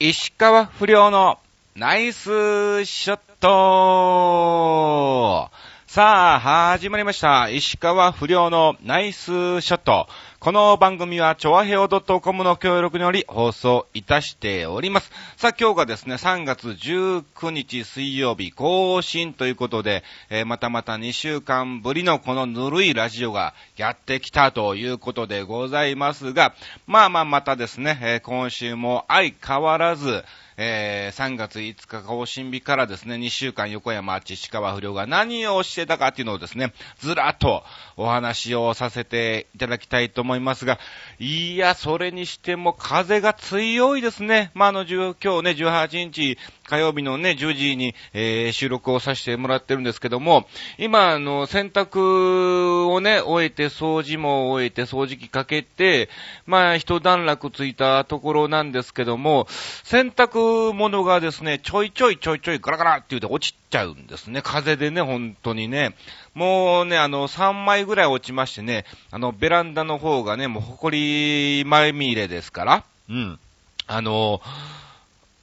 石川不良のナイスショット。さあ、始まりました。石川不良のナイスショット。この番組は、ちょわへお .com の協力により放送いたしております。さあ、今日がですね、3月19日水曜日更新ということで、えーまたまた2週間ぶりのこのぬるいラジオがやってきたということでございますが、まあまあまたですね、えー今週も相変わらず、えー3月5日更新日からですね、2週間横山千石川不良が何をしてたかっていうのをですね、ずらっとお話をさせていただきたいと思いますが、いや、それにしても風が強いですね。まあ、あの、今日ね、18日火曜日のね、10時に、えー収録をさせてもらってるんですけども、今、あの、洗濯をね、終えて、掃除も終えて、掃除機かけて、まあ、一段落ついたところなんですけども、洗濯ものがですね、ちょいちょいちょいちょいガラガラって言うて落ちちゃうんですね。風でね、本当にね。もうね、あの、3枚ぐらい落ちましてね、あの、ベランダの方がね、もう埃まみれですから、うん。あの、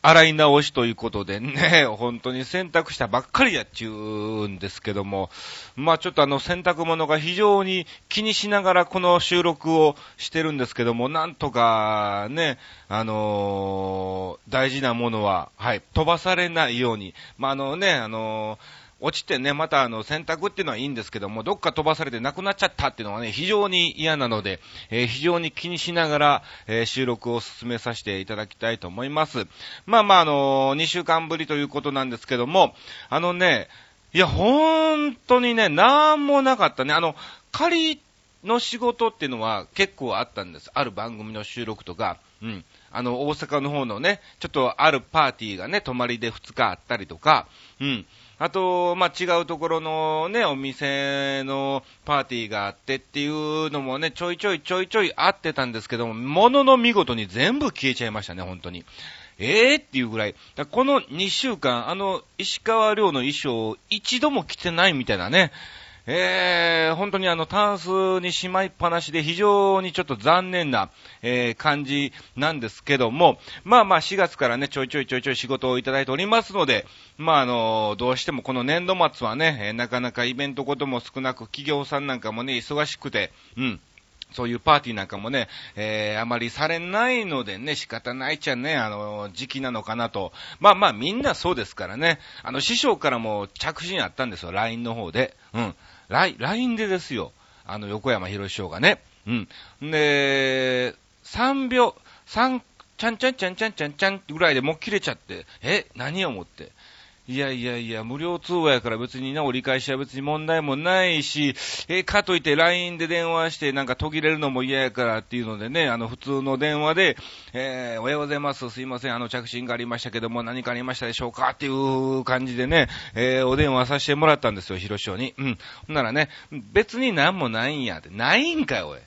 洗い直しということでね、本当に洗濯したばっかりやっちゅうんですけども、まあちょっとあの洗濯物が非常に気にしながらこの収録をしてるんですけども、なんとかね、あのー大事なものは、はい、飛ばされないように、まああのね、あのー落ちてね、またあの、洗濯っていうのはいいんですけども、どっか飛ばされてなくなっちゃったっていうのはね、非常に嫌なので、えー非常に気にしながら、えー収録を進めさせていただきたいと思います。まあまあ、あの2週間ぶりということなんですけども、あのね、いや、本当にね、なんもなかったね。あの、仮の仕事っていうのは結構あったんです。ある番組の収録とか、うん。あの、大阪の方のね、ちょっとあるパーティーがね、泊まりで2日あったりとか、うん。あと、まあ、違うところのね、お店のパーティーがあってっていうのもね、ちょいちょいちょいちょいあってたんですけども、ものの見事に全部消えちゃいましたね、本当に。ええー、っていうぐらい。だこの2週間、あの、石川遼の衣装を一度も着てないみたいなね。えー、本当にあの、タンスにしまいっぱなしで非常にちょっと残念な、えー、感じなんですけども、まあまあ4月からね、ちょいちょいちょいちょい仕事をいただいておりますので、まああの、どうしてもこの年度末はね、なかなかイベントことも少なく、企業さんなんかもね、忙しくて、うん。そういうパーティーなんかもね、えー、あまりされないのでね、仕方ないっちゃね、あの、時期なのかなと。まあまあ、みんなそうですからね。あの、師匠からも着信あったんですよ、LINE の方で。うん。LINE でですよ。あの、横山博師匠がね。うん。で、3秒、3、ちゃんちゃんちゃんちゃんちゃんちゃんぐらいでもう切れちゃって、え、何を思って？いやいやいや、無料通話やから別にな、折り返しは別に問題もないし、えかといって LINE で電話してなんか途切れるのも嫌やからっていうのでね、あの普通の電話で、えー、おはようございます、すいません、あの着信がありましたけども何かありましたでしょうかっていう感じでね、えー、お電話させてもらったんですよ、広師匠に。うん。ほんならね、別になんもないんやって、ないんかよ、おい。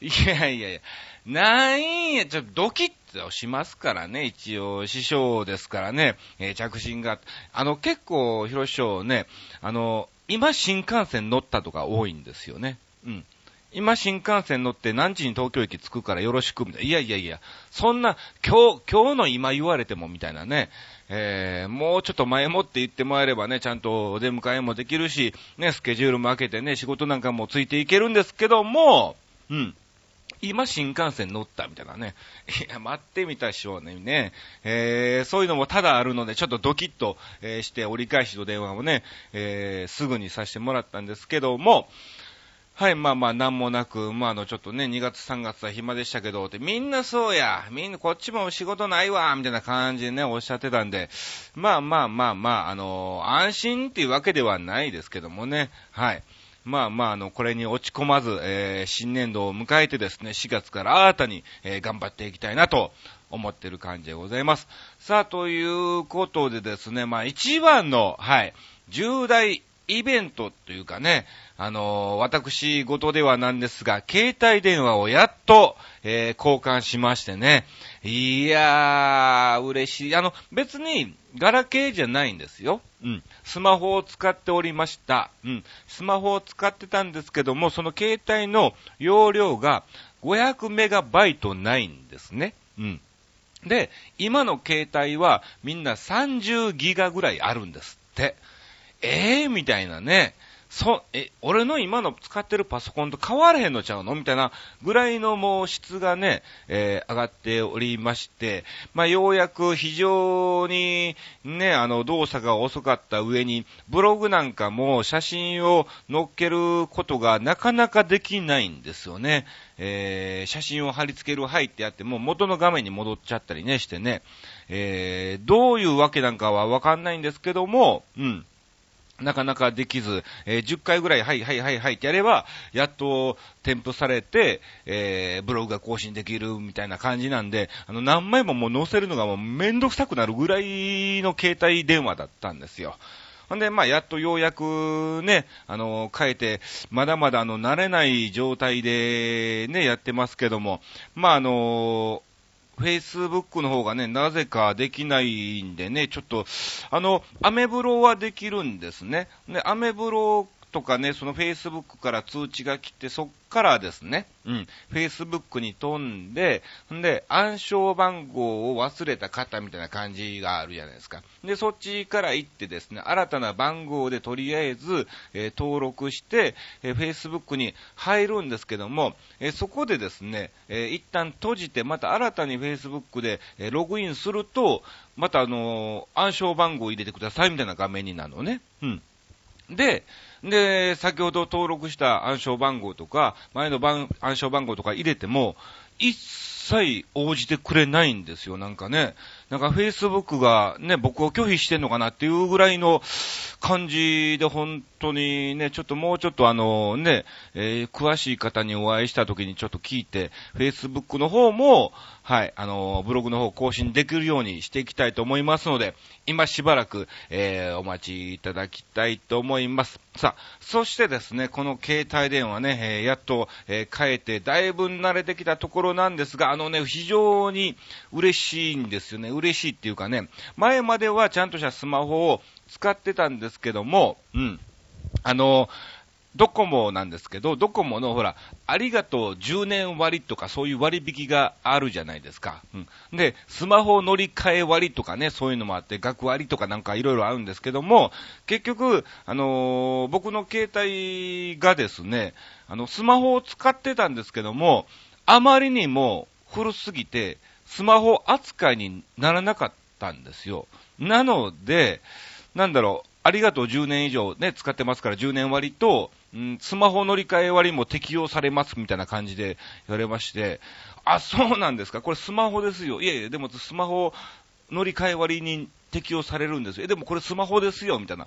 いやいやいや、ないんや、ちょドキッとしますからね、一応、師匠ですからね、えー着信が。あの、結構、広師匠ね、あの、今新幹線乗ったとか多いんですよね。うん。今新幹線乗って何時に東京駅着くからよろしくみたいな。いやいやいや、そんな、今日、今日の今言われてもみたいなね。えー、もうちょっと前もって言ってもらえればね、ちゃんとお出迎えもできるし、ね、スケジュールも開けてね、仕事なんかもついていけるんですけども、うん。今新幹線乗ったみたいなね。いや、待ってみたしょうね。えー、そういうのもただあるので、ちょっとドキッと、えーして折り返しの電話をね、えー、すぐにさせてもらったんですけども、はい、まあまあ、なんもなく、まあ、あの、ちょっとね、2月3月は暇でしたけど、って、みんなそうや、みんなこっちも仕事ないわ、みたいな感じでね、おっしゃってたんで、まあまあまあまあ、あの、安心っていうわけではないですけどもね、はい。まあまあ、あの、これに落ち込まず、えー新年度を迎えてですね、4月から新たに、えー頑張っていきたいなと思ってる感じでございます。さあ、ということでですね、まあ一番の、はい、重大イベントというかね、あのー私事ではなんですが、携帯電話をやっと、えー交換しましてね。いやー、嬉しい。あの、別に、ガラケーじゃないんですよ。うん。スマホを使っておりました。うん。スマホを使ってたんですけども、その携帯の容量が500メガバイトないんですね。うん。で、今の携帯はみんな30ギガぐらいあるんですって。ええー、みたいなね。そ、え、俺の今の使ってるパソコンと変われへんのちゃうのみたいなぐらいのもう質がね、えー、上がっておりまして、まあ、ようやく非常にね、あの、動作が遅かった上に、ブログなんかも写真を載っけることがなかなかできないんですよね。えー、写真を貼り付けるはいってやっても元の画面に戻っちゃったりねしてね、えー、どういうわけなんかはわかんないんですけども、うん。なかなかできず、えー、10回ぐらい、はいはいはいはいってやれば、やっと添付されて、えー、ブログが更新できるみたいな感じなんで、あの、何枚ももう載せるのがもうめんどくさくなるぐらいの携帯電話だったんですよ。ほんで、まあ、やっとようやくね、あの、変えて、まだまだあの、慣れない状態でね、やってますけども、まあ、あの、フェイスブックの方がね、なぜかできないんでね、ちょっと、あの、アメブロはできるんですね。ね、アメブロとかね、その Facebook から通知が来て、そっからですね、うん、Facebook に飛んで、んで、暗証番号を忘れた方みたいな感じがあるじゃないですか。で、そっちから行ってですね、新たな番号でとりあえず、えー、登録して、えー、Facebook に入るんですけども、えー、そこでですね、え一旦閉じて、また新たに Facebook で、えログインすると、またあの暗証番号を入れてくださいみたいな画面になるのね。うん。で、で、先ほど登録した暗証番号とか、前の番暗証番号とか入れても、一切応じてくれないんですよ、なんかね。なんか Facebook がね、僕を拒否してんのかなっていうぐらいの感じで本当にね、ちょっともうちょっとあのね、えー、詳しい方にお会いした時にちょっと聞いて、Facebook の方も、はい、あの、ブログの方更新できるようにしていきたいと思いますので、今しばらく、えー、お待ちいただきたいと思います。さあ、そしてですね、この携帯電話ね、えー、やっと、えー、変えて、だいぶ慣れてきたところなんですが、あのね、非常に嬉しいんですよね。嬉しいっていうかね、前まではちゃんとしたスマホを使ってたんですけども、うん。あの、ドコモなんですけど、ドコモのほら、ありがとう10年割とかそういう割引があるじゃないですか。うん。で、スマホ乗り換え割とかね、そういうのもあって、額割とかなんかいろいろあるんですけども、結局、あのー、僕の携帯がですね、あの、スマホを使ってたんですけども、あまりにも古すぎて、スマホ扱いにならなかったんですよ。なので、なんだろう、ありがとう10年以上ね、使ってますから10年割と、ん、スマホ乗り換え割も適用されますみたいな感じで言われまして、あ、そうなんですか？これスマホですよ。いやいや、でもスマホ乗り換え割に適用されるんですよ。え、でもこれスマホですよ、みたいな。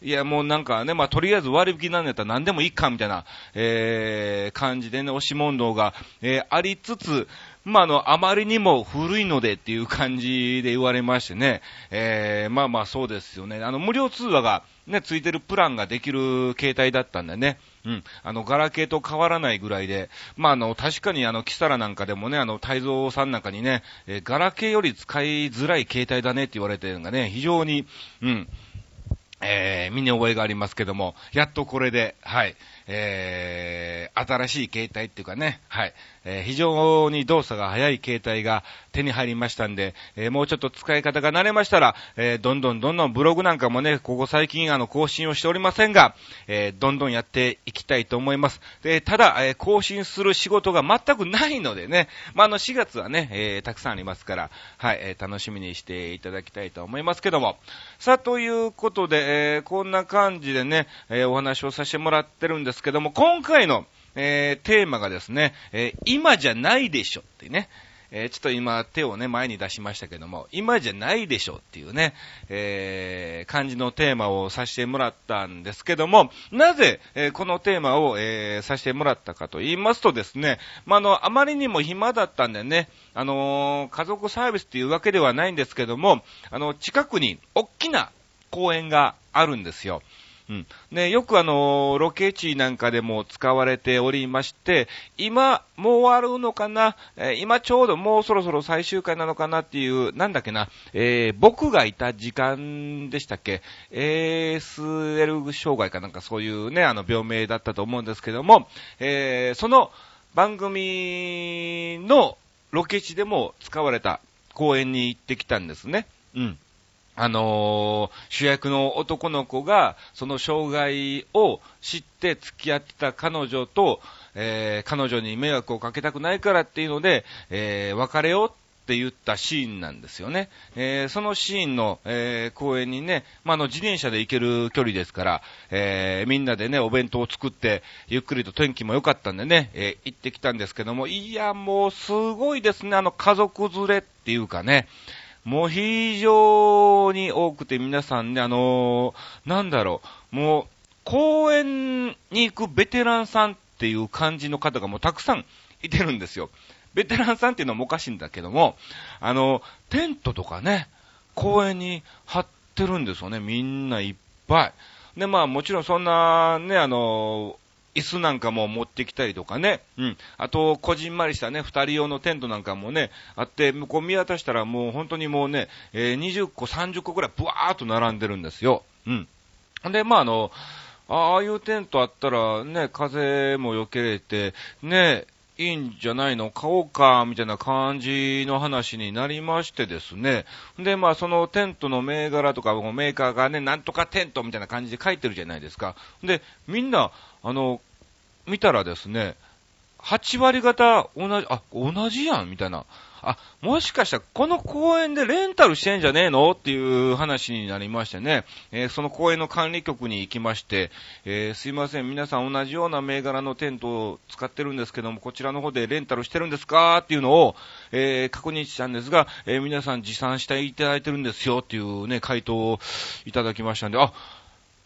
いや、もうなんかね、まあ、とりあえず割引なんやったら何でもいいか、みたいな、えー、感じでね、押し問答が、えー、ありつつ、まあ、あの、あまりにも古いのでっていう感じで言われましてね、えー、まあまあそうですよね。あの、無料通話がね、ついてるプランができる携帯だったんでね、うん、あの、ガラケーと変わらないぐらいで、まあ、あの、確かにあの、キサラなんかでもね、あの、泰造さんなんかにね、えー、ガラケーより使いづらい携帯だねって言われてるのがね、非常に、うん、えー、身に覚えがありますけども、やっとこれで、はい、えー、新しい携帯っていうかね、はい、えー、非常に動作が速い携帯が手に入りましたんで、えー、もうちょっと使い方が慣れましたら、えー、どんどんどんどんブログなんかもね、ここ最近あの更新をしておりませんが、えどんどんやっていきたいと思います。で、ただ、え更新する仕事が全くないのでね、まあ、あの4月はね、えたくさんありますから、はい、え楽しみにしていただきたいと思いますけども。さあ、ということで、えこんな感じでね、えお話をさせてもらってるんですですけども、今回の、えー、テーマがですね、えー、今じゃないでしょってね、えー、ちょっと今手をね、前に出しましたけども、今じゃないでしょっていうね、えー、感じのテーマをさせてもらったんですけども、なぜ、えー、このテーマを、えー、させてもらったかと言いますとですね、まあ、の、あまりにも暇だったんでね、あのー、家族サービスっていうわけではないんですけども、あの、近くに大きな公園があるんですよ。うん。ね、よくあの、ロケ地なんかでも使われておりまして、今、もう終わるのかな、えー、今ちょうどもうそろそろ最終回なのかなっていう、なんだっけな、えー、僕がいた時間でしたっけ ?ASL 障害かなんかそういうね、あの、病名だったと思うんですけども、え、その番組のロケ地でも使われた公園に行ってきたんですね。うん。あのー、主役の男の子が、その障害を知って付き合ってた彼女と、えー、彼女に迷惑をかけたくないからっていうので、えー、別れようって言ったシーンなんですよね。えー、そのシーンの、えー、公園にね、まあ、の、自転車で行ける距離ですから、えー、みんなでね、お弁当を作って、ゆっくりと天気も良かったんでね、え、行ってきたんですけども、いや、もう、すごいですね、あの、家族連れっていうかね、もう非常に多くて皆さんね、あのー、なんだろう、もう、公園に行くベテランさんっていう感じの方がもうたくさんいてるんですよ。ベテランさんっていうのもおかしいんだけども、あの、テントとかね、公園に張ってるんですよね、みんないっぱい。で、まあもちろんそんなね、あの、椅子なんかも持ってきたりとかね、うん。あと、こじんまりしたね、二人用のテントなんかもね、あって、向こう見渡したらもう本当にもうね、えー、20個、30個くらいブワーっと並んでるんですよ。うん。で、まああの、ああいうテントあったらね、風も避けれて、ね、いいんじゃないの？買おうか、みたいな感じの話になりましてですね。で、まあ、そのテントの銘柄とか、メーカーがね、なんとかテントみたいな感じで書いてるじゃないですか。で、みんな、あの、見たらですね、8割方同じ、あ、同じやん、みたいな。あ、もしかしたらこの公園でレンタルしてんじゃねえの？っていう話になりましてね、えー、その公園の管理局に行きまして、えー、すいません、皆さん同じような銘柄のテントを使ってるんですけども、こちらの方でレンタルしてるんですか？っていうのを、えー、確認したんですが、え皆さん持参していただいてるんですよ。っていうね、回答をいただきましたんで、あ、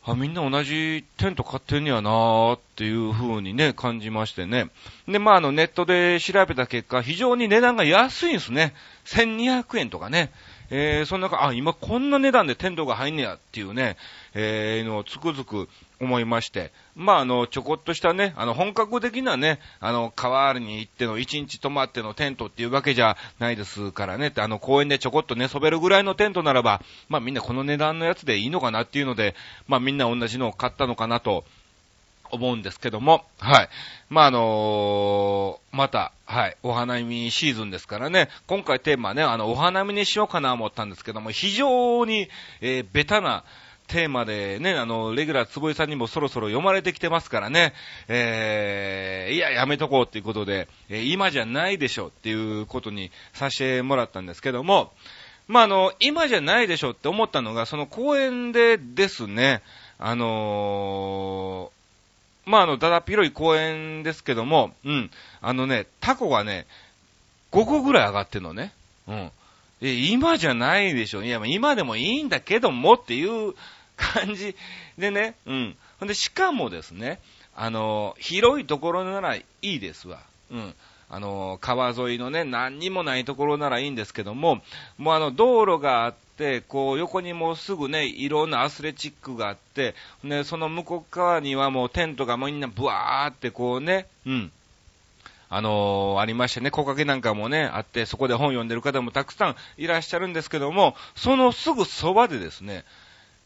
あ、みんな同じテント買ってんねやなーっていう風にね、感じましてね。で、まあ、あの、ネットで調べた結果、非常に値段が安いんですね。1200円とかね。えー、そんなか、あ、今こんな値段でテントが入んねやっていうね、えー、のをつくづく思いまして、まあ、あの、ちょこっとしたね、あの、本格的なね、あの、川に行っての一日泊まってのテントっていうわけじゃないですからね、あの、公園でちょこっと寝そべるぐらいのテントならば、まあ、みんなこの値段のやつでいいのかなっていうので、まあ、みんな同じのを買ったのかなと、思うんですけども、はい。まあ、あのー、また、はい、お花見シーズンですからね、今回テーマね、あの、お花見にしようかな思ったんですけども、非常に、えー、ベタな、テーマでね、あの、レギュラー坪井さんにもそろそろ読まれてきてますからね、えー、いや、やめとこうっていうことで、今じゃないでしょっていうことにさせてもらったんですけども、まあ、あの、今じゃないでしょって思ったのが、その公園でですね、あのーまあ、あの、だだっ広い公園ですけども、うん。あのね、タコがね、5個ぐらい上がってんのね。うん。え、今じゃないでしょ。いや、今でもいいんだけどもっていう感じでね、うん。ほんで、しかもですね、あの、広いところならいいですわ。うん。あの、川沿いのね、何にもないところならいいんですけども、もうあの、道路があって、こう、横にもうすぐね、いろんなアスレチックがあって、ね、その向こう側にはもうテントがみんなブワーってこうね、うん。あのー、ありましてね、木陰なんかもね、あって、そこで本読んでる方もたくさんいらっしゃるんですけども、そのすぐそばでですね、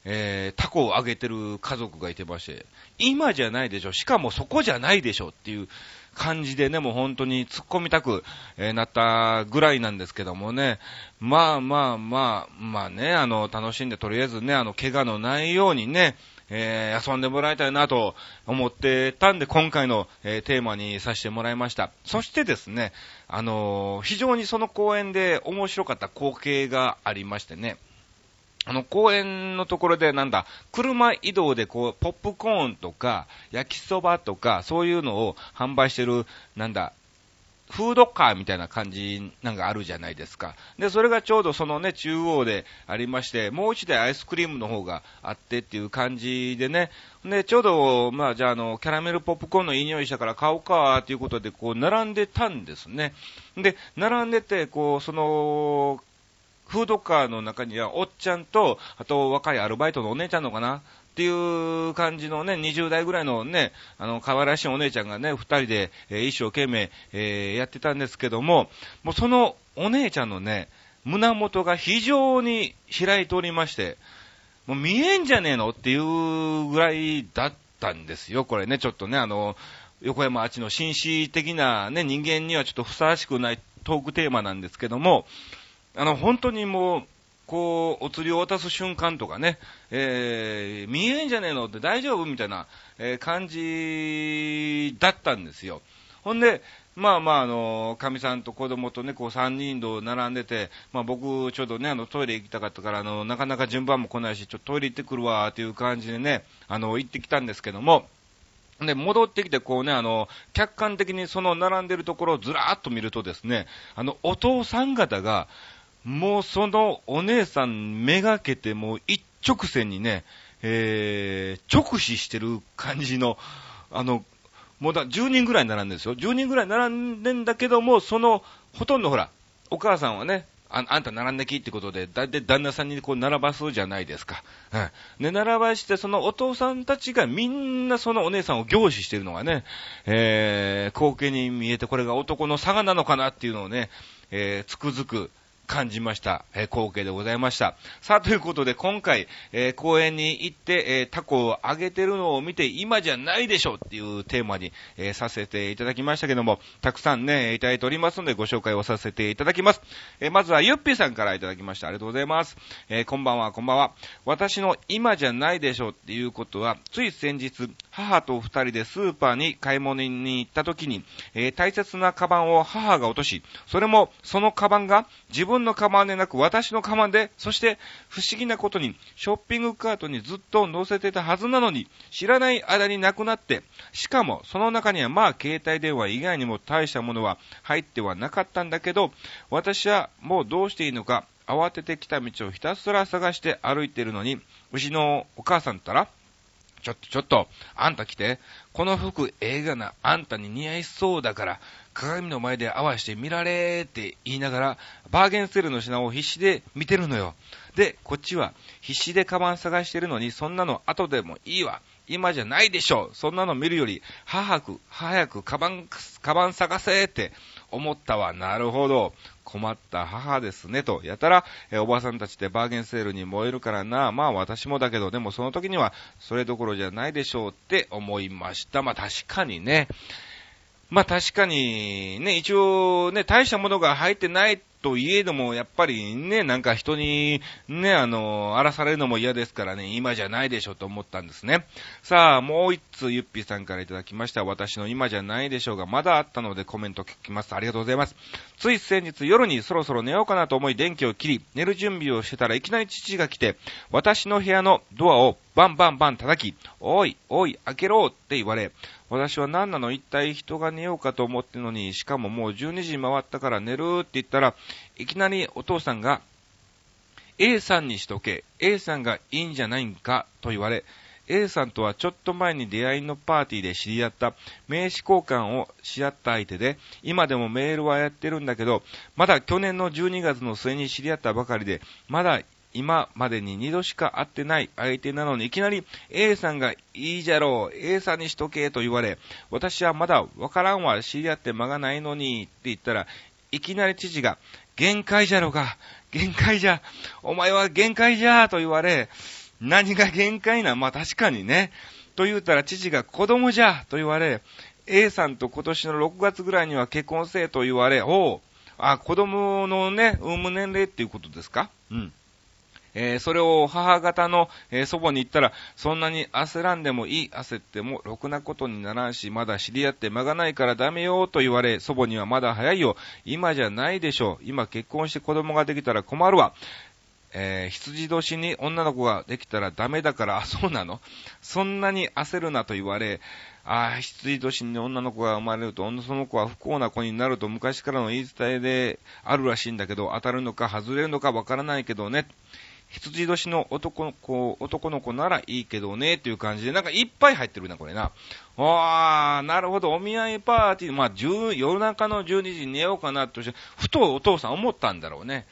えー、タコをあげてる家族がいてまして、今じゃないでしょ、しかもそこじゃないでしょっていう感じでね、もう本当に突っ込みたく、えー、なったぐらいなんですけどもね、まあまあまあ、まあね、あの、楽しんでとりあえずね、あの、怪我のないようにね、えー、遊んでもらいたいなと思ってたんで、今回の、えー、テーマにさせてもらいました。そしてですね、あのー、非常にその公園で面白かった光景がありましてね、あの、公園のところで、なんだ、車移動でこう、ポップコーンとか、焼きそばとか、そういうのを販売してる、なんだ、フードカーみたいな感じなんかあるじゃないですか。で、それがちょうどそのね、中央でありまして、もう一台アイスクリームの方があってっていう感じでね、で、ちょうど、まあ、じゃあ、あの、キャラメルポップコーンのいい匂いしたから買おうか、ということで、こう、並んでたんですね。で、並んでて、こう、その、フードカーの中には、おっちゃんと、あと若いアルバイトのお姉ちゃんのかなっていう感じのね、20代ぐらいのね、あの、可愛らしいお姉ちゃんがね、二人で、えー、一生懸命、えー、やってたんですけども、もうそのお姉ちゃんのね、胸元が非常に開いておりまして、もう見えんじゃねえのっていうぐらいだったんですよ、これね、ちょっとね、あの、横山あちの紳士的なね、人間にはちょっとふさわしくないトークテーマなんですけども、あの、本当にもう、こう、お釣りを渡す瞬間とかね、えー、見えんじゃねえのって大丈夫みたいな、えー、感じだったんですよ。ほんで、まあまあ、あの、かみさんと子供とね、こう3人で並んでて、まあ僕、ちょうどね、あの、トイレ行きたかったから、あの、なかなか順番も来ないし、ちょっとトイレ行ってくるわ、っていう感じでね、あの、行ってきたんですけども、で、戻ってきて、こうね、あの、客観的にその並んでるところをずらーっと見るとですね、あの、お父さん方が、もうそのお姉さんめがけて、もう一直線にね、えー、直視してる感じの、あの、もうだ、10人ぐらい並んでるんですよ。10人ぐらい並んでんだけども、その、ほとんどほら、お母さんはね、ああんた並んできってことで、だいたい旦那さんにこう並ばすじゃないですか。はい。で、並ばして、そのお父さんたちがみんなそのお姉さんを凝視してるのがね、えー、光景に見えて、これが男の差がなのかなっていうのをね、えー、つくづく、感じました、えー、光景でございました。さあ、ということで今回、えー、公園に行って、えー、タコをあげてるのを見て、今じゃないでしょっていうテーマに、え、させていただきましたけども、たくさんね、いただいておりますのでご紹介をさせていただきます。え、まずはゆっぴーさんからいただきました。ありがとうございます。え、こんばんは、こんばんは。私の今じゃないでしょっていうことは、つい先日、母と二人でスーパーに買い物に行った時に、えー、大切なカバンを母が落とし、それもそのカバンが自分のカバンでなく私のカバンで、そして不思議なことにショッピングカートにずっと載せてたはずなのに、知らない間になくなって、しかもその中にはまあ携帯電話以外にも大したものは入ってはなかったんだけど、私はもうどうしていいのか、慌ててきた道をひたすら探して歩いているのに、牛のお母さんったら、ちょっとちょっと、あんた来て、この服ええがな、あんたに似合いそうだから、鏡の前で合わして見られーって言いながら、バーゲンセールの品を必死で見てるのよ。で、こっちは必死でカバン探してるのに、そんなの後でもいいわ。今じゃないでしょ。そんなの見るより、早く、早くカバン、カバン探せーって思ったわ。なるほど。困った母ですね。と、やたら、えおばさんたちってバーゲンセールに燃えるからな。まあ私もだけど、でもその時には、それどころじゃないでしょうって思いました。まあ確かにね。まあ確かに、ね、一応ね、大したものが入ってないといえども、やっぱりね、なんか人にね、あの、荒らされるのも嫌ですからね、今じゃないでしょと思ったんですね。さあ、もう一通ゆっぴーさんからいただきました。私の今じゃないでしょうが、まだあったのでコメント聞きます。ありがとうございます。つい先日夜にそろそろ寝ようかなと思い電気を切り、寝る準備をしてたらいきなり父が来て、私の部屋のドアをバンバンバン叩き、おい、おい、開けろって言われ、私は何なの？一体人が寝ようかと思ってのに、しかももう12時回ったから寝るって言ったら、いきなりお父さんが、A さんにしとけ、A さんがいいんじゃないんかと言われ、A さんとはちょっと前に出会いのパーティーで知り合った名刺交換をし合った相手で、今でもメールはやってるんだけど、まだ去年の12月の末に知り合ったばかりで、まだ今までに2度しか会ってない相手なのにいきなり A さんがいいじゃろう、A さんにしとけと言われ、私はまだわからんわ、知り合って間がないのにって言ったら、いきなり知事が、限界じゃろが、限界じゃ、お前は限界じゃと言われ、何が限界なまあ確かにね。と言うたら父が子供じゃと言われ、A さんと今年の6月ぐらいには結婚せえと言われ、おう、あ、子供のね、産む年齢っていうことですか？うん。えー、それを母方の、えー、祖母に言ったら、そんなに焦らんでもいい、焦ってもろくなことにならんし、まだ知り合って間がないからダメよと言われ、祖母にはまだ早いよ。今じゃないでしょう。今結婚して子供ができたら困るわ。えー、羊年に女の子ができたらダメだから、あ、そうなの？そんなに焦るなと言われ、ああ、羊年に女の子が生まれると、その子は不幸な子になると昔からの言い伝えであるらしいんだけど、当たるのか外れるのかわからないけどね。羊年の男の子、男の子ならいいけどね、っていう感じで、なんかいっぱい入ってるな、これな。あー、なるほど、お見合いパーティー、まあ、夜中の12時に寝ようかなとして、ふとお父さん思ったんだろうね。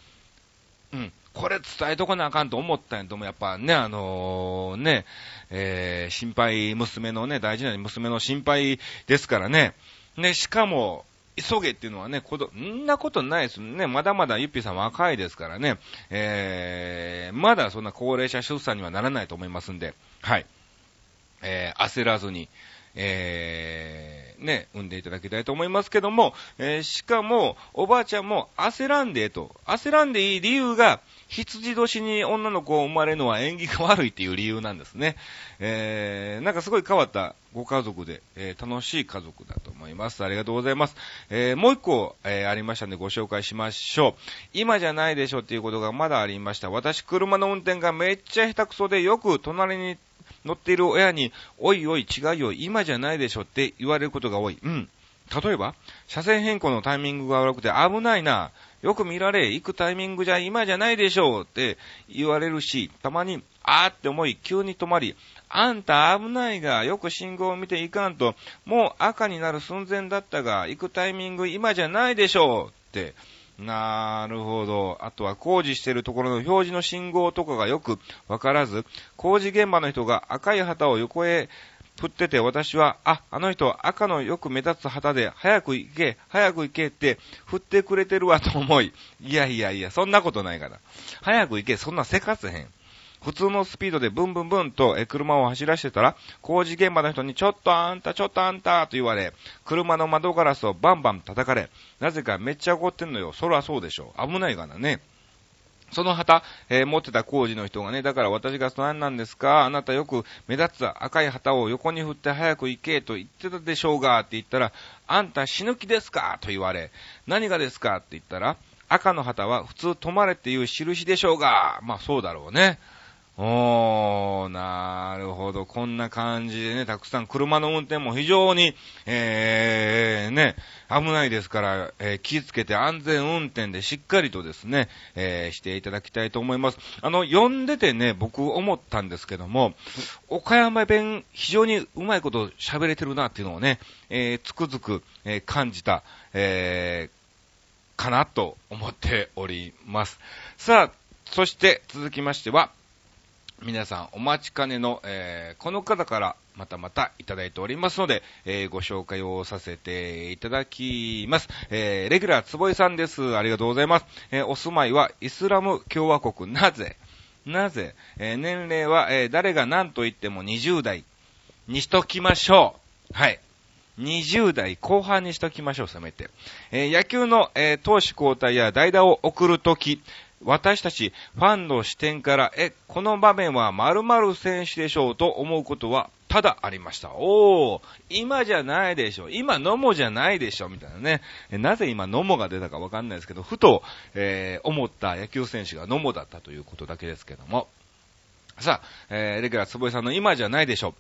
うん。これ伝えとかなあかんと思ったんやとも、やっぱね、あのー、ね、えー、心配、娘のね、大事な娘の心配ですからね。ね、しかも、急げっていうのはね、こど、んなことないですね。まだまだゆっぴーさん若いですからね。えー、まだそんな高齢者出産にはならないと思いますんで、はい。えー、焦らずに、えー、ね、産んでいただきたいと思いますけども、えー、しかも、おばあちゃんも焦らんでと、焦らんでいい理由が、羊年に女の子を生まれるのは縁起が悪いっていう理由なんですね。えー、なんかすごい変わったご家族で、えー、楽しい家族だと思います。ありがとうございます。えー、もう一個、えー、ありましたんでご紹介しましょう。今じゃないでしょっていうことがまだありました。私、車の運転がめっちゃ下手くそでよく隣に乗っている親に、おいおい違うよ、今じゃないでしょって言われることが多い。うん。例えば、車線変更のタイミングが悪くて危ないな。よく見られ、行くタイミングじゃ今じゃないでしょうって言われるし、たまに、あーって思い、急に止まり、あんた危ないが、よく信号を見ていかんと、もう赤になる寸前だったが、行くタイミング今じゃないでしょうって、なるほど。あとは工事してるところの表示の信号とかがよくわからず、工事現場の人が赤い旗を横へ振ってて私は、あ、あの人赤のよく目立つ旗で早く行け、早く行けって振ってくれてるわと思い、いやいやいや、そんなことないから。早く行け、そんなせかせへん。普通のスピードでブンブンブンと車を走らせてたら、工事現場の人にちょっとあんた、ちょっとあんたと言われ、車の窓ガラスをバンバン叩かれ、なぜかめっちゃ怒ってんのよ。そらそうでしょ。危ないがなね。その旗、えー、持ってた工事の人がね、だから私が何なんですかあなたよく目立つ赤い旗を横に振って早く行けと言ってたでしょうがって言ったら、あんた死ぬ気ですかと言われ、何がですかって言ったら、赤の旗は普通止まれっていう印でしょうが、まあそうだろうね。おー、なるほど。こんな感じでね、たくさん車の運転も非常に、えー、ね、危ないですから、えー、気をつけて安全運転でしっかりとですね、えー、していただきたいと思います。あの、読んでてね、僕思ったんですけども、岡山弁非常にうまいこと喋れてるなっていうのをね、えー、つくづく、えー、感じた、えー、かなと思っております。さあ、そして続きましては、皆さんお待ちかねの、えー、この方からまたまたいただいておりますので、えー、ご紹介をさせていただきます。えー、レギュラーつぼいさんです。ありがとうございます。えお住まいはイスラム共和国。なぜ？なぜ、え年齢は、え誰が何と言っても20代にしときましょう。はい。20代後半にしときましょう、せめて。えー、野球の、えー、投手交代や代打を送るとき、私たちファンの視点から、え、この場面は〇〇選手でしょうと思うことはただありました。おー、今じゃないでしょ。今、野茂じゃないでしょ。みたいなね。なぜ今、野茂が出たかわかんないですけど、ふと、えー、思った野球選手が野茂だったということだけですけども。さあ、えー、レギュラー坪井さんの今じゃないでしょ。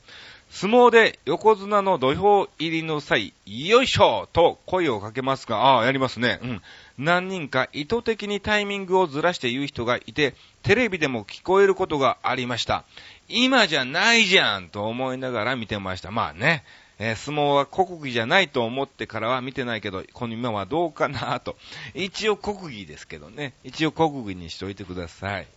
相撲で横綱の土俵入りの際、よいしょと声をかけますが、ああ、やりますね。うん。何人か意図的にタイミングをずらして言う人がいて、テレビでも聞こえることがありました。今じゃないじゃんと思いながら見てました。まあね、えー、相撲は国技じゃないと思ってからは見てないけど、この今はどうかなと。一応国技ですけどね。一応国技にしておいてください。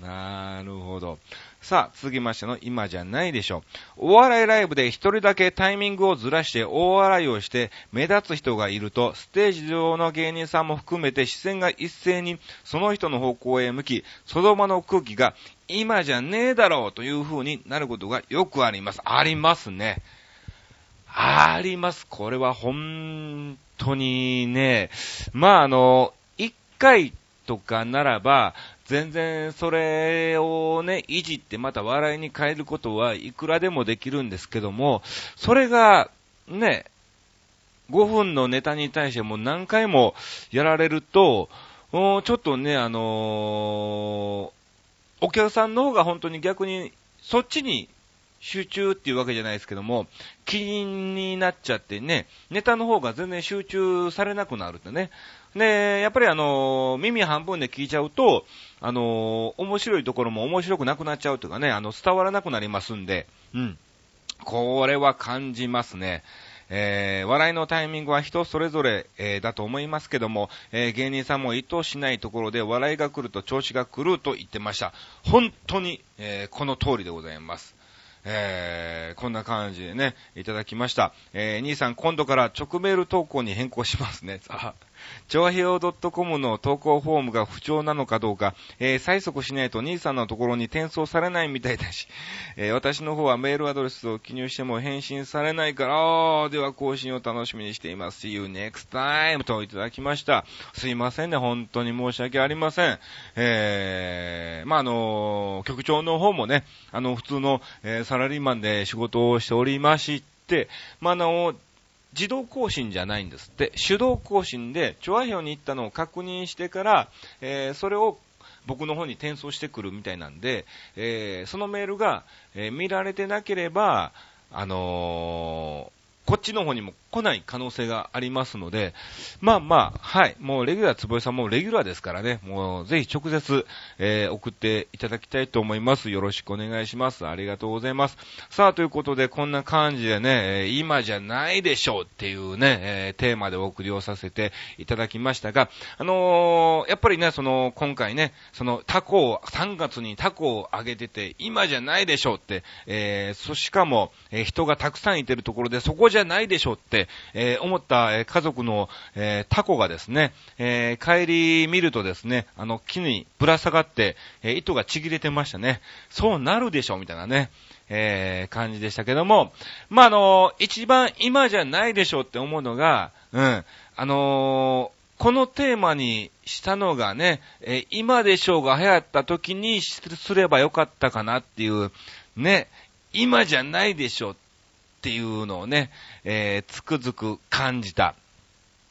なるほど。さあ、続きましての今じゃないでしょう。お笑いライブで一人だけタイミングをずらして大笑いをして目立つ人がいると、ステージ上の芸人さんも含めて視線が一斉にその人の方向へ向き、その場の空気が今じゃねえだろうという風になることがよくあります。ありますね。あります。これは本当にね、まああの、一回とかならば、全然それをね、いじってまた笑いに変えることはいくらでもできるんですけども、それが、ね、5分のネタに対しても何回もやられると、ちょっとね、あのー、お客さんの方が本当に逆に、そっちに集中っていうわけじゃないですけども、気になっちゃってね、ネタの方が全然集中されなくなるってね。で、やっぱりあの、耳半分で聞いちゃうと、あの、面白いところも面白くなくなっちゃうというかね、あの、伝わらなくなりますんで、うん。これは感じますね。えー、笑いのタイミングは人それぞれ、えー、だと思いますけども、えー、芸人さんも意図しないところで笑いが来ると調子が来ると言ってました。本当に、えこの通りでございます。えー、こんな感じでね、いただきました。えー、兄さん、今度から直メール投稿に変更しますね。調和平 .com の投稿フォームが不調なのかどうか、えー、催促しないと兄さんのところに転送されないみたいだし、えー、私の方はメールアドレスを記入しても返信されないから、では更新を楽しみにしています。See you next time といただきました。すいませんね、本当に申し訳ありません。えー、まあ、あの、局長の方もね、あの、普通の、えー、サラリーマンで仕事をしておりまして、まあ、あの、自動更新じゃないんですって、手動更新で、調和表に行ったのを確認してから、えー、それを僕の方に転送してくるみたいなんで、えー、そのメールが、えー、見られてなければ、あのこっちの方にも来ない可能性がありますので、まあまあ、はい、もうレギュラー坪井さんもレギュラーですからね、もうぜひ直接、えー、送っていただきたいと思います。よろしくお願いします。ありがとうございます。さあ、ということで、こんな感じでね、今じゃないでしょうっていうね、えー、テーマでお送りをさせていただきましたが、あのー、やっぱりね、その、今回ね、その、タコを、3月にタコをあげてて、今じゃないでしょうって、えー、そしかも、え、人がたくさんいてるところで、そこじゃゃないでしょうって、えー、思った、家族の、えタコがですね、え帰り見るとですね、あの、木にぶら下がって、え糸がちぎれてましたね。そうなるでしょう、みたいなね。えー、感じでしたけども、まあ、あの一番今じゃないでしょうって思うのが、うん、あのー、このテーマにしたのがね、え、今でしょうが流行った時にすればよかったかなっていう、ね、今じゃないでしょうっっていうのをね、えー、つくづく感じた。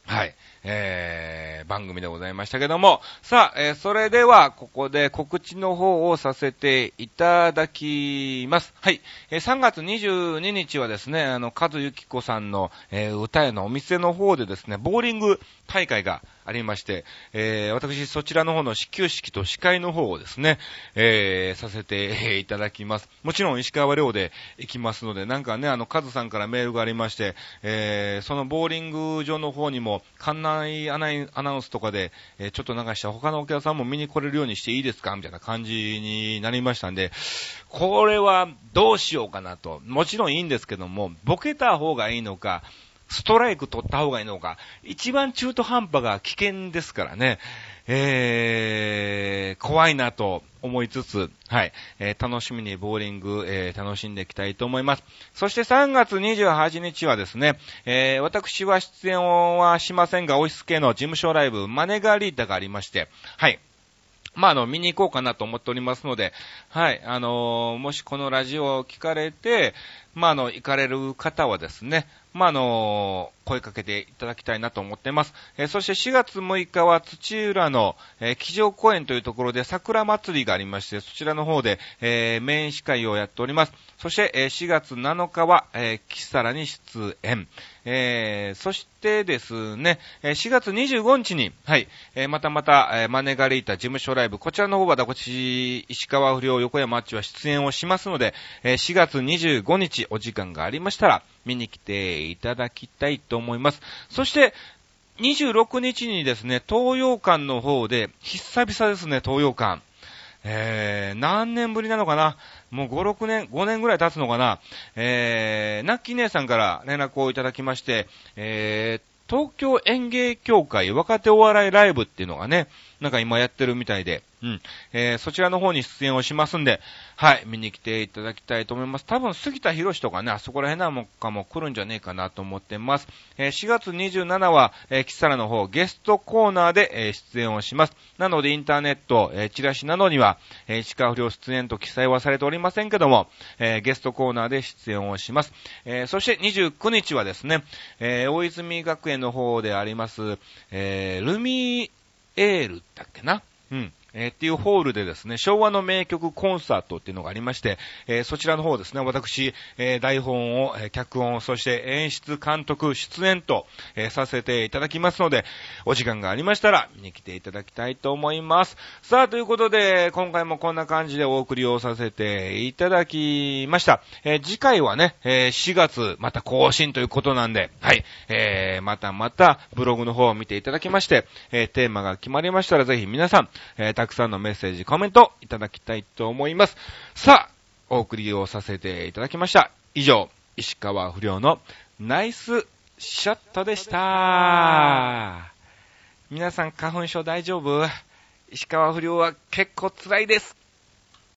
はい。えー、番組でございましたけども、さあ、えー、それでは、ここで告知の方をさせていただきます。はい。えー、3月22日はですね、あの、和ゆき子さんの、えー、歌へのお店の方でですね、ボーリング大会がありまして、えー、私そちらの方の始球式と司会の方をですね、えー、させていただきます。もちろん石川遼で行きますので、なんかね、あの、カズさんからメールがありまして、えー、そのボーリング場の方にも、館内アナウンスとかで、えー、ちょっと流した他のお客さんも見に来れるようにしていいですか？みたいな感じになりましたんで、これはどうしようかなと。もちろんいいんですけども、ボケた方がいいのか、ストライク取った方がいいのか、一番中途半端が危険ですからね、えー、怖いなと思いつつ、はい、えー、楽しみにボーリング、えー、楽しんでいきたいと思います。そして3月28日はですね、えー、私は出演はしませんが、オフィス系の事務所ライブ、マネガリータがありまして、はい、まあ、あの、見に行こうかなと思っておりますので、はい、あのー、もしこのラジオを聞かれて、まあ、あの、行かれる方はですね、まあ、あの声かけていただきたいなと思っています。え、そして4月6日は土浦の、えー、騎乗公園というところで桜祭りがありまして、そちらの方で、えー、メイン司会をやっております。そして、えー、4月7日は、えー、キサラに出演。えー、そしてですね、4月25日に、はい、えー、またまた、えー、マネガリータ事務所ライブ、こちらの方は私、石川不良横山あっちは出演をしますので、えー、4月25日お時間がありましたら、見に来ていただきたいと思います。そして、26日にですね、東洋館の方で、久々ですね、東洋館。えー、何年ぶりなのかな？もう5、6年、5年ぐらい経つのかな？えー、ナッキー姉さんから連絡をいただきまして、えー、東京演芸協会若手お笑いライブっていうのがね、なんか今やってるみたいで、うん。えー、そちらの方に出演をしますんで、はい、見に来ていただきたいと思います。多分、杉田博士とかね、あそこら辺なんかも来るんじゃねえかなと思ってます。えー、4月27は、えー、キサラの方、ゲストコーナーで、えー、出演をします。なので、インターネット、えー、チラシなどには、えー、石川不良出演と記載はされておりませんけども、えー、ゲストコーナーで出演をします。えー、そして29日はですね、えー、大泉学園の方であります、えー、ルミーエールだっけな？うん。えー、っていうホールでですね、昭和の名曲コンサートっていうのがありまして、えー、そちらの方ですね、私、えー、台本を、え脚本、そして演出、監督、出演と、えさせていただきますので、お時間がありましたら見に来ていただきたいと思います。さあ、ということで、今回もこんな感じでお送りをさせていただきました。え次回はね、え4月、また更新ということなんで、はい、えまたまたブログの方を見ていただきまして、えテーマが決まりましたらぜひ皆さん、えたくさんのメッセージ、コメントいただきたいと思います。さあ、お送りをさせていただきました。以上、石川不良のナイスショットでした。皆さん花粉症大丈夫？石川不良は結構辛いです。